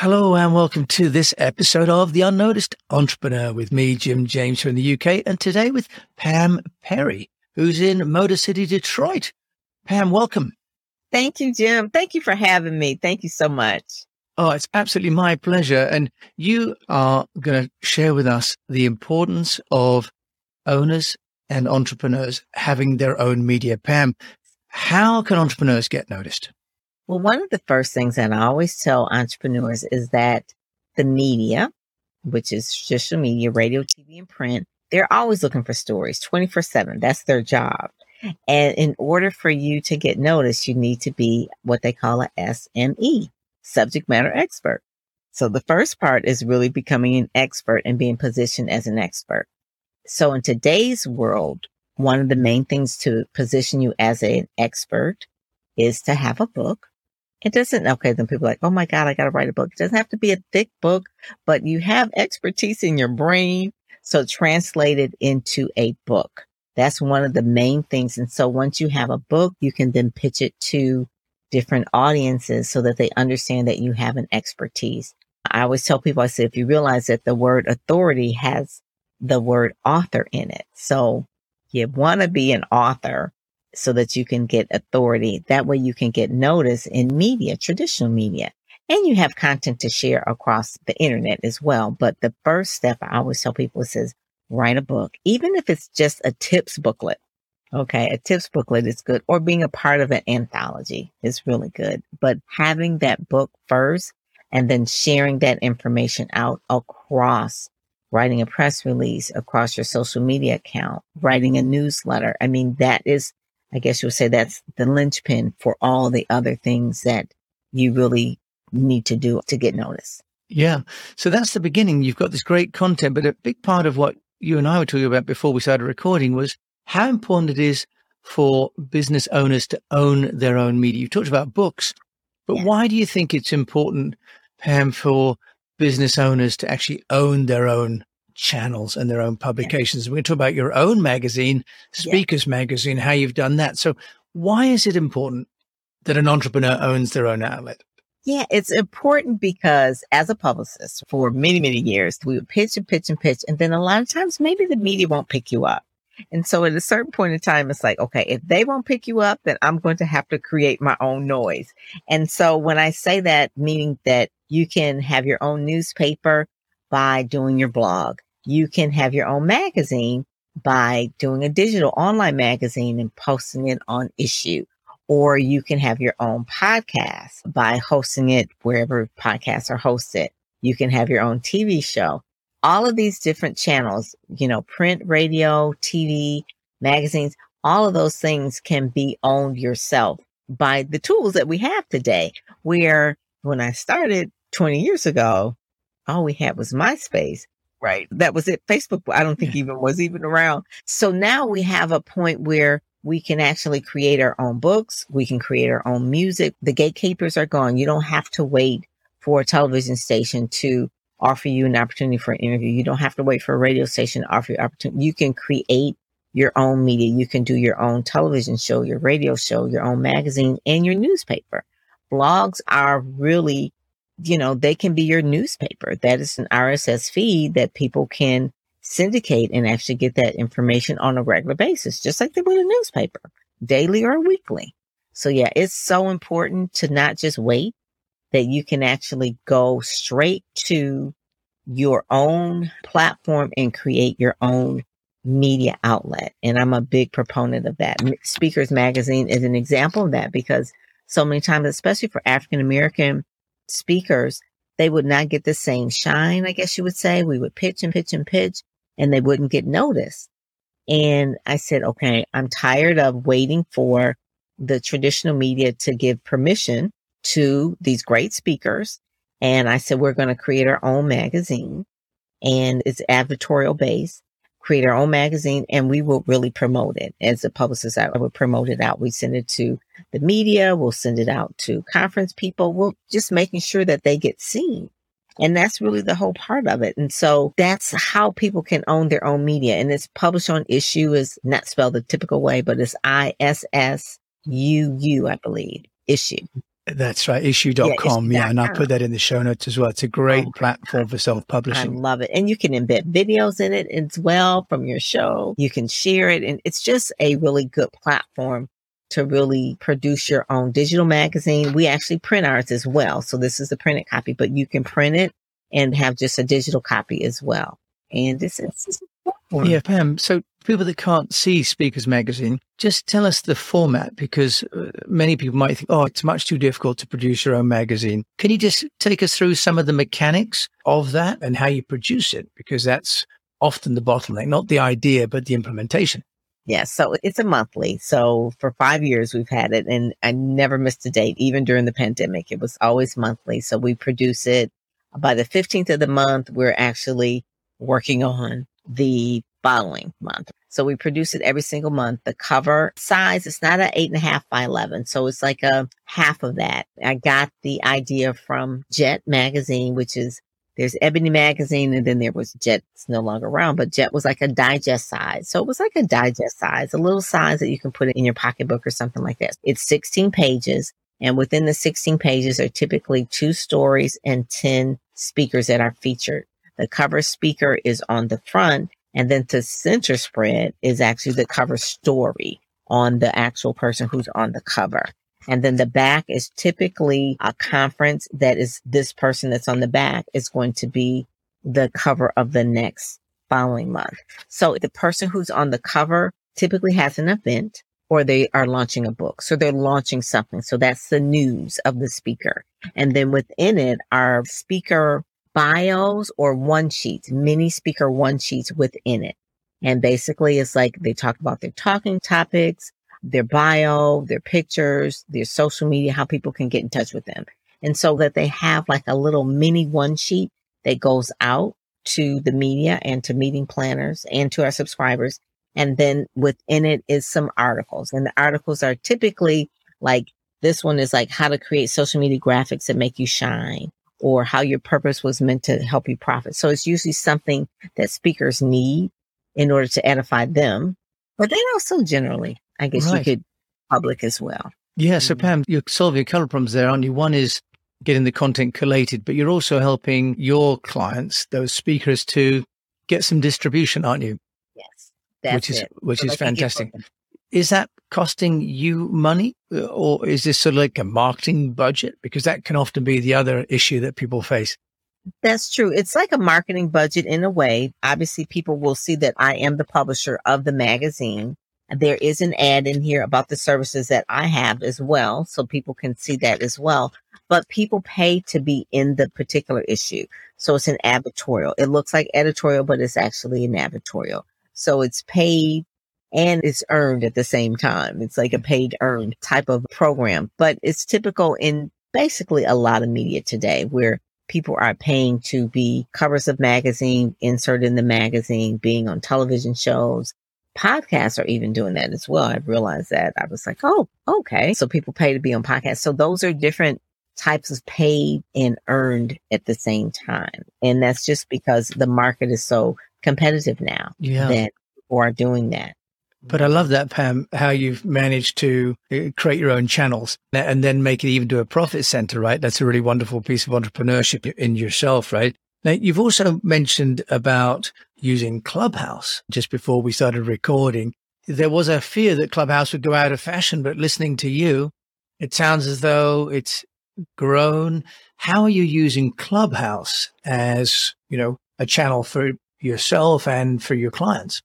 Hello and welcome to this episode of The Unnoticed Entrepreneur with me, Jim James from the UK, and today with Pam Perry, who's in Motor City, Detroit. Pam, welcome. Thank you, Jim. Thank you for having me. Thank you so much. Oh, it's absolutely my pleasure. And you are going to share with us the importance of owners and entrepreneurs having their own media. Pam, how can entrepreneurs get noticed? Well, one of the first things that I always tell entrepreneurs is that the media, which is social media, radio, TV, and print, they're always looking for stories 24 7. That's their job. And in order for you to get noticed, you need to be what they call a SME, subject matter expert. So the first part is really becoming an expert and being positioned as an expert. So in today's world, one of the main things to position you as an expert is to have a book it doesn't, okay, then people like, oh my God, I got to write a book. It doesn't have to be a thick book, but you have expertise in your brain. So translate it into a book. That's one of the main things. And so once you have a book, you can then pitch it to different audiences so that they understand that you have an expertise. I always tell people, I say, if you realize that the word authority has the word author in it. So you want to be an author so that you can get authority. That way you can get notice in media, traditional media. And you have content to share across the internet as well. But the first step I always tell people is write a book, even if it's just a tips booklet. Okay. A tips booklet is good or being a part of an anthology is really good, but having that book first and then sharing that information out across writing a press release across your social media account, writing a newsletter. I mean, that is I guess you would say that's the linchpin for all the other things that you really need to do to get noticed. Yeah. So that's the beginning. You've got this great content, but a big part of what you and I were talking about before we started recording was how important it is for business owners to own their own media. You talked about books, but yeah. why do you think it's important, Pam, for business owners to actually own their own channels and their own publications. We're going to talk about your own magazine, Speakers yeah. Magazine, how you've done that. So, why is it important that an entrepreneur owns their own outlet? Yeah, it's important because as a publicist for many, many years, we would pitch and pitch and pitch. And then a lot of times maybe the media won't pick you up. And so at a certain point in time, it's like, okay, if they won't pick you up, then I'm going to have to create my own noise. And so when I say that, meaning that you can have your own newspaper by doing your blog. You can have your own magazine by doing a digital online magazine and posting it on Issuu. Or you can have your own podcast by hosting it wherever podcasts are hosted. You can have your own TV show. All of these different channels, you know, print, radio, TV, magazines, all of those things can be owned yourself by the tools that we have today. Where when I started 20 years ago, all we had was MySpace. Right. That was it. Facebook, I don't think even was even around. So now we have a point where we can actually create our own books. We can create our own music. The gatekeepers are gone. You don't have to wait for a television station to offer you an opportunity for an interview. You don't have to wait for a radio station to offer you opportunity. You can create your own media. You can do your own television show, your radio show, your own magazine and your newspaper. Blogs are really you know, they can be your newspaper. That is an RSS feed that people can syndicate and actually get that information on a regular basis, just like they would a newspaper, daily or weekly. So yeah, it's so important to not just wait that you can actually go straight to your own platform and create your own media outlet. And I'm a big proponent of that. Speakers Magazine is an example of that because so many times, especially for African American speakers, they would not get the same shine, I guess you would say. We would pitch and pitch and pitch and they wouldn't get noticed. And I said, okay, I'm tired of waiting for the traditional media to give permission to these great speakers. And I said, we're going to create our own magazine and it's advertorial based create our own magazine and we will really promote it as a publicist. I would promote it out. We send it to the media. We'll send it out to conference people. We'll just making sure that they get seen. And that's really the whole part of it. And so that's how people can own their own media. And it's published on Issuu is not spelled the typical way, but it's I S S U U, I believe, Issuu. That's right, issuu.com. Yeah, yeah, and I'll put that in the show notes as well. It's a great oh, platform for self publishing. I love it. And you can embed videos in it as well from your show. You can share it. And it's just a really good platform to really produce your own digital magazine. We actually print ours as well. So this is the printed copy, but you can print it and have just a digital copy as well. And this is yeah, Pam. So people that can't see Speakers Magazine, just tell us the format because uh, many people might think, oh, it's much too difficult to produce your own magazine. Can you just take us through some of the mechanics of that and how you produce it? Because that's often the bottleneck, not the idea, but the implementation. Yes. Yeah, so it's a monthly. So for five years we've had it and I never missed a date, even during the pandemic. It was always monthly. So we produce it by the 15th of the month. We're actually working on the following month. So we produce it every single month. The cover size, it's not an eight and a half by 11. So it's like a half of that. I got the idea from Jet magazine, which is there's Ebony magazine and then there was Jet. It's no longer around, but Jet was like a digest size. So it was like a digest size, a little size that you can put in your pocketbook or something like that. It's 16 pages. And within the 16 pages are typically two stories and 10 speakers that are featured. The cover speaker is on the front and then the center spread is actually the cover story on the actual person who's on the cover. And then the back is typically a conference that is this person that's on the back is going to be the cover of the next following month. So the person who's on the cover typically has an event or they are launching a book. So they're launching something. So that's the news of the speaker. And then within it are speaker bios or one sheets, mini speaker one sheets within it. And basically it's like they talk about their talking topics, their bio, their pictures, their social media, how people can get in touch with them. And so that they have like a little mini one sheet that goes out to the media and to meeting planners and to our subscribers. And then within it is some articles and the articles are typically like this one is like how to create social media graphics that make you shine or how your purpose was meant to help you profit. So it's usually something that speakers need in order to edify them, but then also generally, I guess right. you could public as well. Yeah. So mm-hmm. Pam, you're solving a couple of problems there, aren't you? One is getting the content collated, but you're also helping your clients, those speakers to get some distribution, aren't you? Yes. That's which is, it. which so is fantastic. Is that costing you money uh, or is this sort of like a marketing budget? Because that can often be the other issue that people face. That's true. It's like a marketing budget in a way. Obviously, people will see that I am the publisher of the magazine. There is an ad in here about the services that I have as well. So people can see that as well. But people pay to be in the particular issue. So it's an advertorial. It looks like editorial, but it's actually an advertorial. So it's paid and it's earned at the same time. It's like a mm-hmm. paid earned type of program, but it's typical in basically a lot of media today where people are paying to be covers of magazine, inserted in the magazine, being on television shows. Podcasts are even doing that as well. I realized that I was like, oh, okay. So people pay to be on podcasts. So those are different types of paid and earned at the same time. And that's just because the market is so competitive now yeah. that people are doing that. But I love that, Pam, how you've managed to uh, create your own channels and then make it even to a profit center, right? That's a really wonderful piece of entrepreneurship in yourself, right? Now, you've also mentioned about using Clubhouse just before we started recording. There was a fear that Clubhouse would go out of fashion, but listening to you, it sounds as though it's grown. How are you using Clubhouse as, you know, a channel for yourself and for your clients?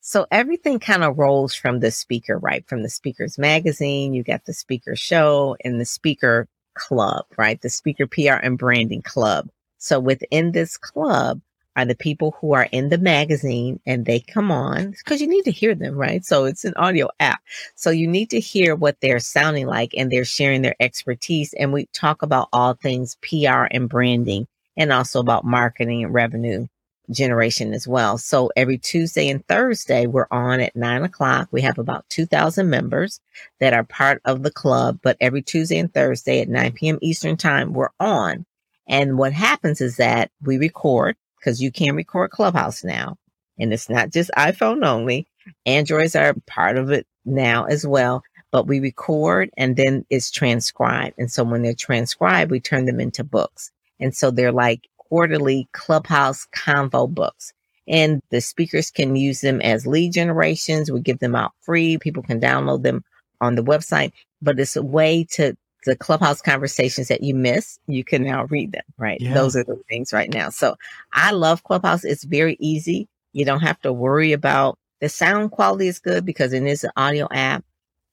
So everything kind of rolls from the speaker, right? From the speakers magazine, you get the speaker show and the speaker club, right? The speaker PR and branding club. So within this club are the people who are in the magazine and they come on because you need to hear them, right? So it's an audio app. So you need to hear what they're sounding like and they're sharing their expertise. And we talk about all things PR and branding and also about marketing and revenue generation as well. So every Tuesday and Thursday, we're on at nine o'clock. We have about 2,000 members that are part of the club, but every Tuesday and Thursday at 9 p.m. Eastern time, we're on. And what happens is that we record because you can record Clubhouse now. And it's not just iPhone only. Androids are part of it now as well. but we record and then it's transcribed. And so when they're transcribed, we turn them into books. And so they're like quarterly clubhouse convo books. And the speakers can use them as lead generations. We give them out free. People can download them on the website, but it's a way to the clubhouse conversations that you miss, you can now read them, right? Yeah. Those are the things right now. So I love Clubhouse. It's very easy. You don't have to worry about the sound quality is good because it is an audio app.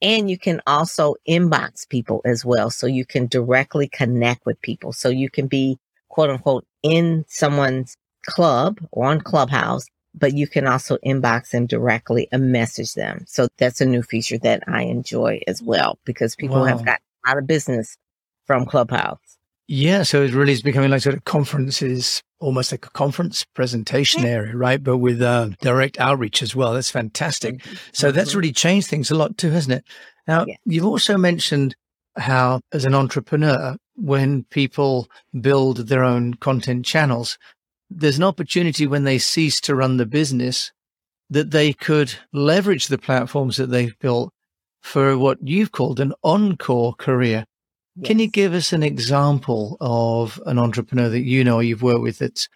And you can also inbox people as well. So you can directly connect with people. So you can be quote unquote in someone's club or on Clubhouse, but you can also inbox them directly and message them. So that's a new feature that I enjoy as well because people wow. have got a lot of business from Clubhouse. Yeah, so it really is becoming like sort of conferences, almost like a conference presentation area, right? But with uh, direct outreach as well. That's fantastic. Mm-hmm. So that's mm-hmm. really changed things a lot too, hasn't it? Now, yeah. you've also mentioned how, as an entrepreneur, when people build their own content channels, there's an opportunity when they cease to run the business that they could leverage the platforms that they've built for what you've called an encore career. Can you give us an example of an entrepreneur that you know you've worked with that's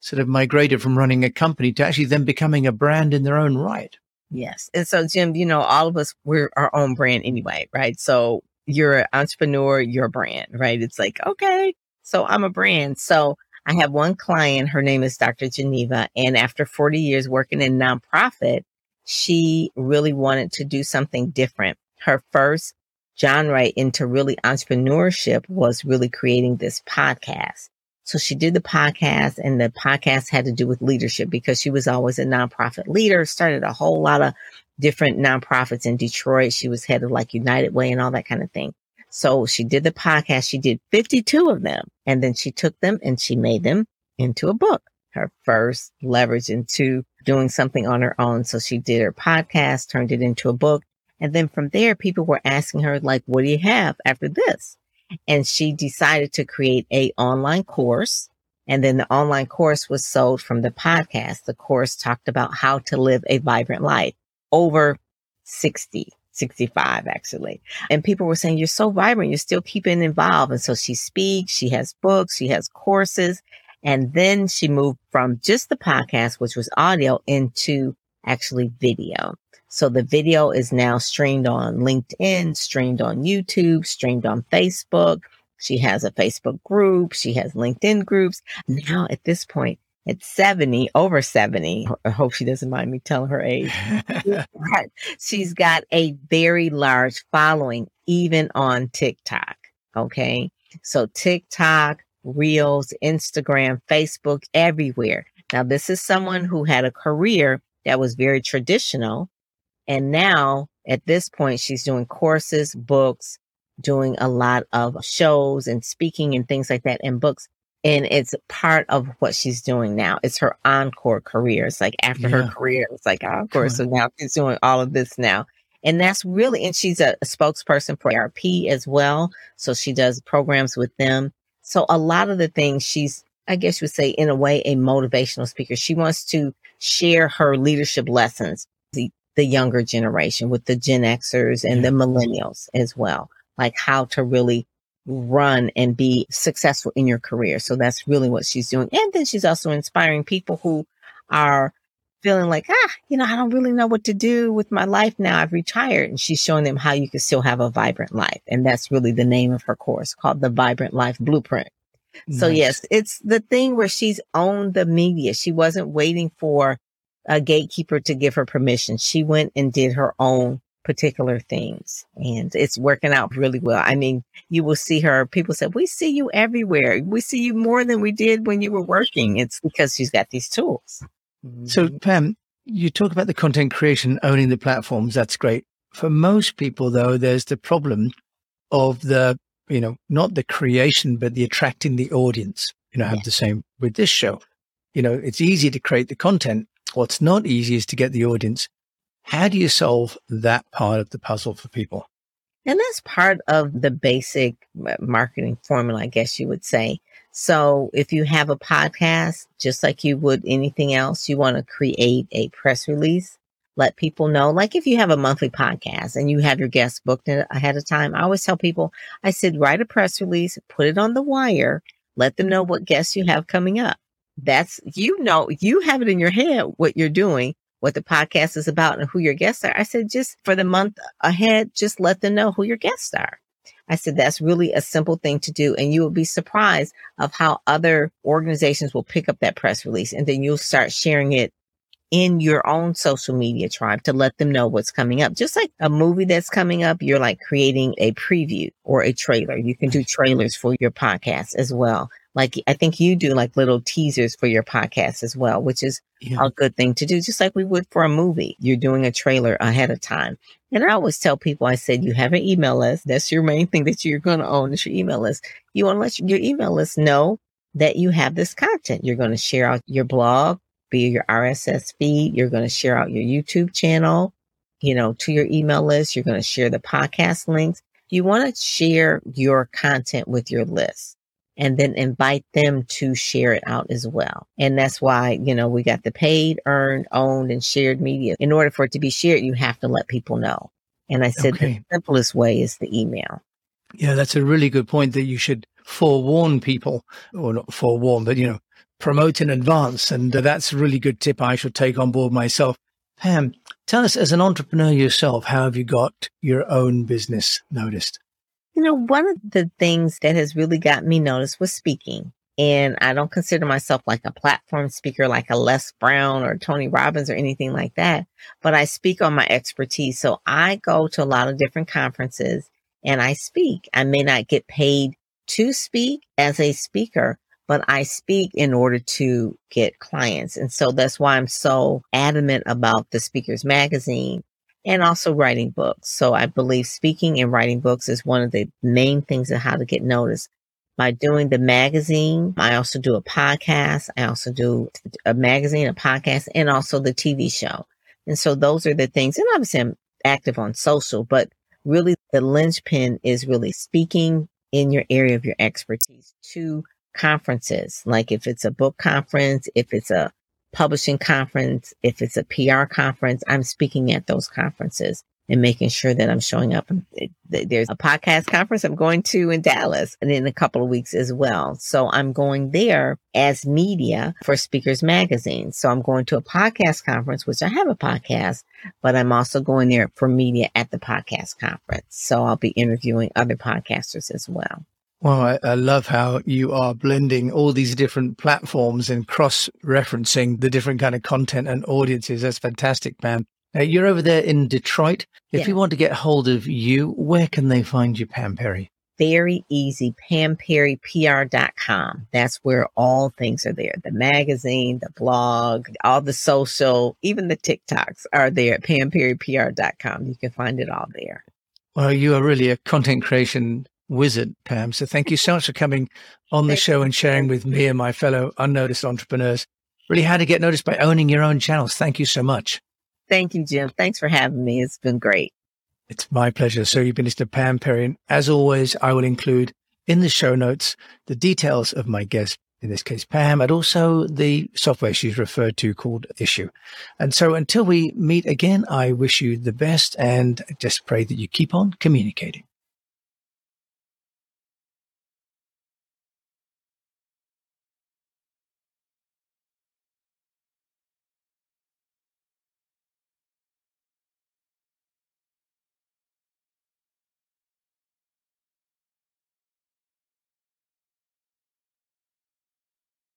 sort of migrated from running a company to actually then becoming a brand in their own right? Yes. And so, Jim, you know, all of us, we're our own brand anyway, right? So you're an entrepreneur, you're a brand, right? It's like, okay, so I'm a brand. So I have one client, her name is Dr. Geneva. And after 40 years working in nonprofit, she really wanted to do something different. Her first genre into really entrepreneurship was really creating this podcast. So she did the podcast and the podcast had to do with leadership because she was always a nonprofit leader, started a whole lot of different nonprofits in Detroit. She was head of like United Way and all that kind of thing. So she did the podcast. She did 52 of them and then she took them and she made them into a book. Her first leverage into doing something on her own. So she did her podcast, turned it into a book and then from there, people were asking her, like, what do you have after this? And she decided to create a online course. And then the online course was sold from the podcast. The course talked about how to live a vibrant life over 60, 65 actually. And people were saying, you're so vibrant. You're still keeping involved. And so she speaks, she has books, she has courses. And then she moved from just the podcast, which was audio into actually video. So the video is now streamed on LinkedIn, streamed on YouTube, streamed on Facebook. She has a Facebook group. She has LinkedIn groups. Now at this point, at 70, over 70, I hope she doesn't mind me telling her age. She's got a very large following, even on TikTok. Okay. So TikTok, Reels, Instagram, Facebook, everywhere. Now, this is someone who had a career that was very traditional and now at this point, she's doing courses, books, doing a lot of shows and speaking and things like that and books. And it's part of what she's doing now. It's her encore career. It's like after yeah. her career, it's like oh, encore. So now she's doing all of this now. And that's really, and she's a, a spokesperson for AARP as well. So she does programs with them. So a lot of the things she's, I guess you would say in a way, a motivational speaker. She wants to share her leadership lessons, the the younger generation with the Gen Xers and the millennials as well, like how to really run and be successful in your career. So that's really what she's doing. And then she's also inspiring people who are feeling like, ah, you know, I don't really know what to do with my life now. I've retired. And she's showing them how you can still have a vibrant life. And that's really the name of her course called the Vibrant Life Blueprint. Nice. So yes, it's the thing where she's owned the media. She wasn't waiting for a gatekeeper to give her permission. She went and did her own particular things and it's working out really well. I mean, you will see her. People said, we see you everywhere. We see you more than we did when you were working. It's because she's got these tools. So mm-hmm. Pam, you talk about the content creation, owning the platforms. That's great. For most people though, there's the problem of the, you know, not the creation, but the attracting the audience. You know, I have yeah. the same with this show. You know, it's easy to create the content, What's not easy is to get the audience. How do you solve that part of the puzzle for people? And that's part of the basic uh, marketing formula, I guess you would say. So if you have a podcast, just like you would anything else, you want to create a press release let people know. Like if you have a monthly podcast and you have your guests booked ahead of time, I always tell people, I said, write a press release, put it on the wire, let them know what guests you have coming up. That's, you know, you have it in your head what you're doing, what the podcast is about and who your guests are. I said, just for the month ahead, just let them know who your guests are. I said, that's really a simple thing to do. And you will be surprised of how other organizations will pick up that press release and then you'll start sharing it in your own social media tribe to let them know what's coming up. Just like a movie that's coming up, you're like creating a preview or a trailer. You can do trailers for your podcast as well. Like I think you do like little teasers for your podcast as well, which is yeah. a good thing to do, just like we would for a movie. You're doing a trailer ahead of time. And I always tell people, I said, you have an email list. That's your main thing that you're going to own is your email list. You want to let your email list know that you have this content. You're going to share out your blog, via your RSS feed. You're going to share out your YouTube channel, you know, to your email list. You're going to share the podcast links. You want to share your content with your list and then invite them to share it out as well. And that's why, you know, we got the paid, earned, owned, and shared media. In order for it to be shared, you have to let people know. And I said okay. the simplest way is the email. Yeah, that's a really good point that you should forewarn people, or not forewarn, but, you know, promote in advance. And uh, that's a really good tip I should take on board myself. Pam, tell us as an entrepreneur yourself, how have you got your own business noticed? You know, one of the things that has really got me noticed was speaking. And I don't consider myself like a platform speaker like a Les Brown or Tony Robbins or anything like that, but I speak on my expertise. So I go to a lot of different conferences and I speak. I may not get paid to speak as a speaker, but I speak in order to get clients. And so that's why I'm so adamant about the speakers magazine and also writing books. So I believe speaking and writing books is one of the main things of how to get noticed. By doing the magazine, I also do a podcast. I also do a magazine, a podcast, and also the TV show. And so those are the things. And obviously I'm active on social, but really the linchpin is really speaking in your area of your expertise to conferences, like if it's a book conference, if it's a publishing conference, if it's a PR conference, I'm speaking at those conferences and making sure that I'm showing up. There's a podcast conference I'm going to in Dallas and in a couple of weeks as well. So I'm going there as media for Speakers Magazine. So I'm going to a podcast conference, which I have a podcast, but I'm also going there for media at the podcast conference. So I'll be interviewing other podcasters as well. Well, I, I, love how you are blending all these different platforms and cross referencing the different kind of content and audiences. That's fantastic, Pam. Uh, you're over there in Detroit. If yeah. you want to get hold of you, where can they find you, Pam Perry? Very easy. PamPerryPR.com. That's where all things are there. The magazine, the blog, all the social, even the TikToks are there at PamPerryPR.com. You can find it all there. Well, you are really a content creation wizard, Pam. So thank you so much for coming on the show and sharing with me and my fellow unnoticed entrepreneurs really how to get noticed by owning your own channels. Thank you so much. Thank you, Jim. Thanks for having me. It's been great. It's my pleasure. So you've been listening to Pam Perry. And as always, I will include in the show notes the details of my guest, in this case, Pam, and also the software she's referred to called Issuu. And so until we meet again, I wish you the best and just pray that you keep on communicating.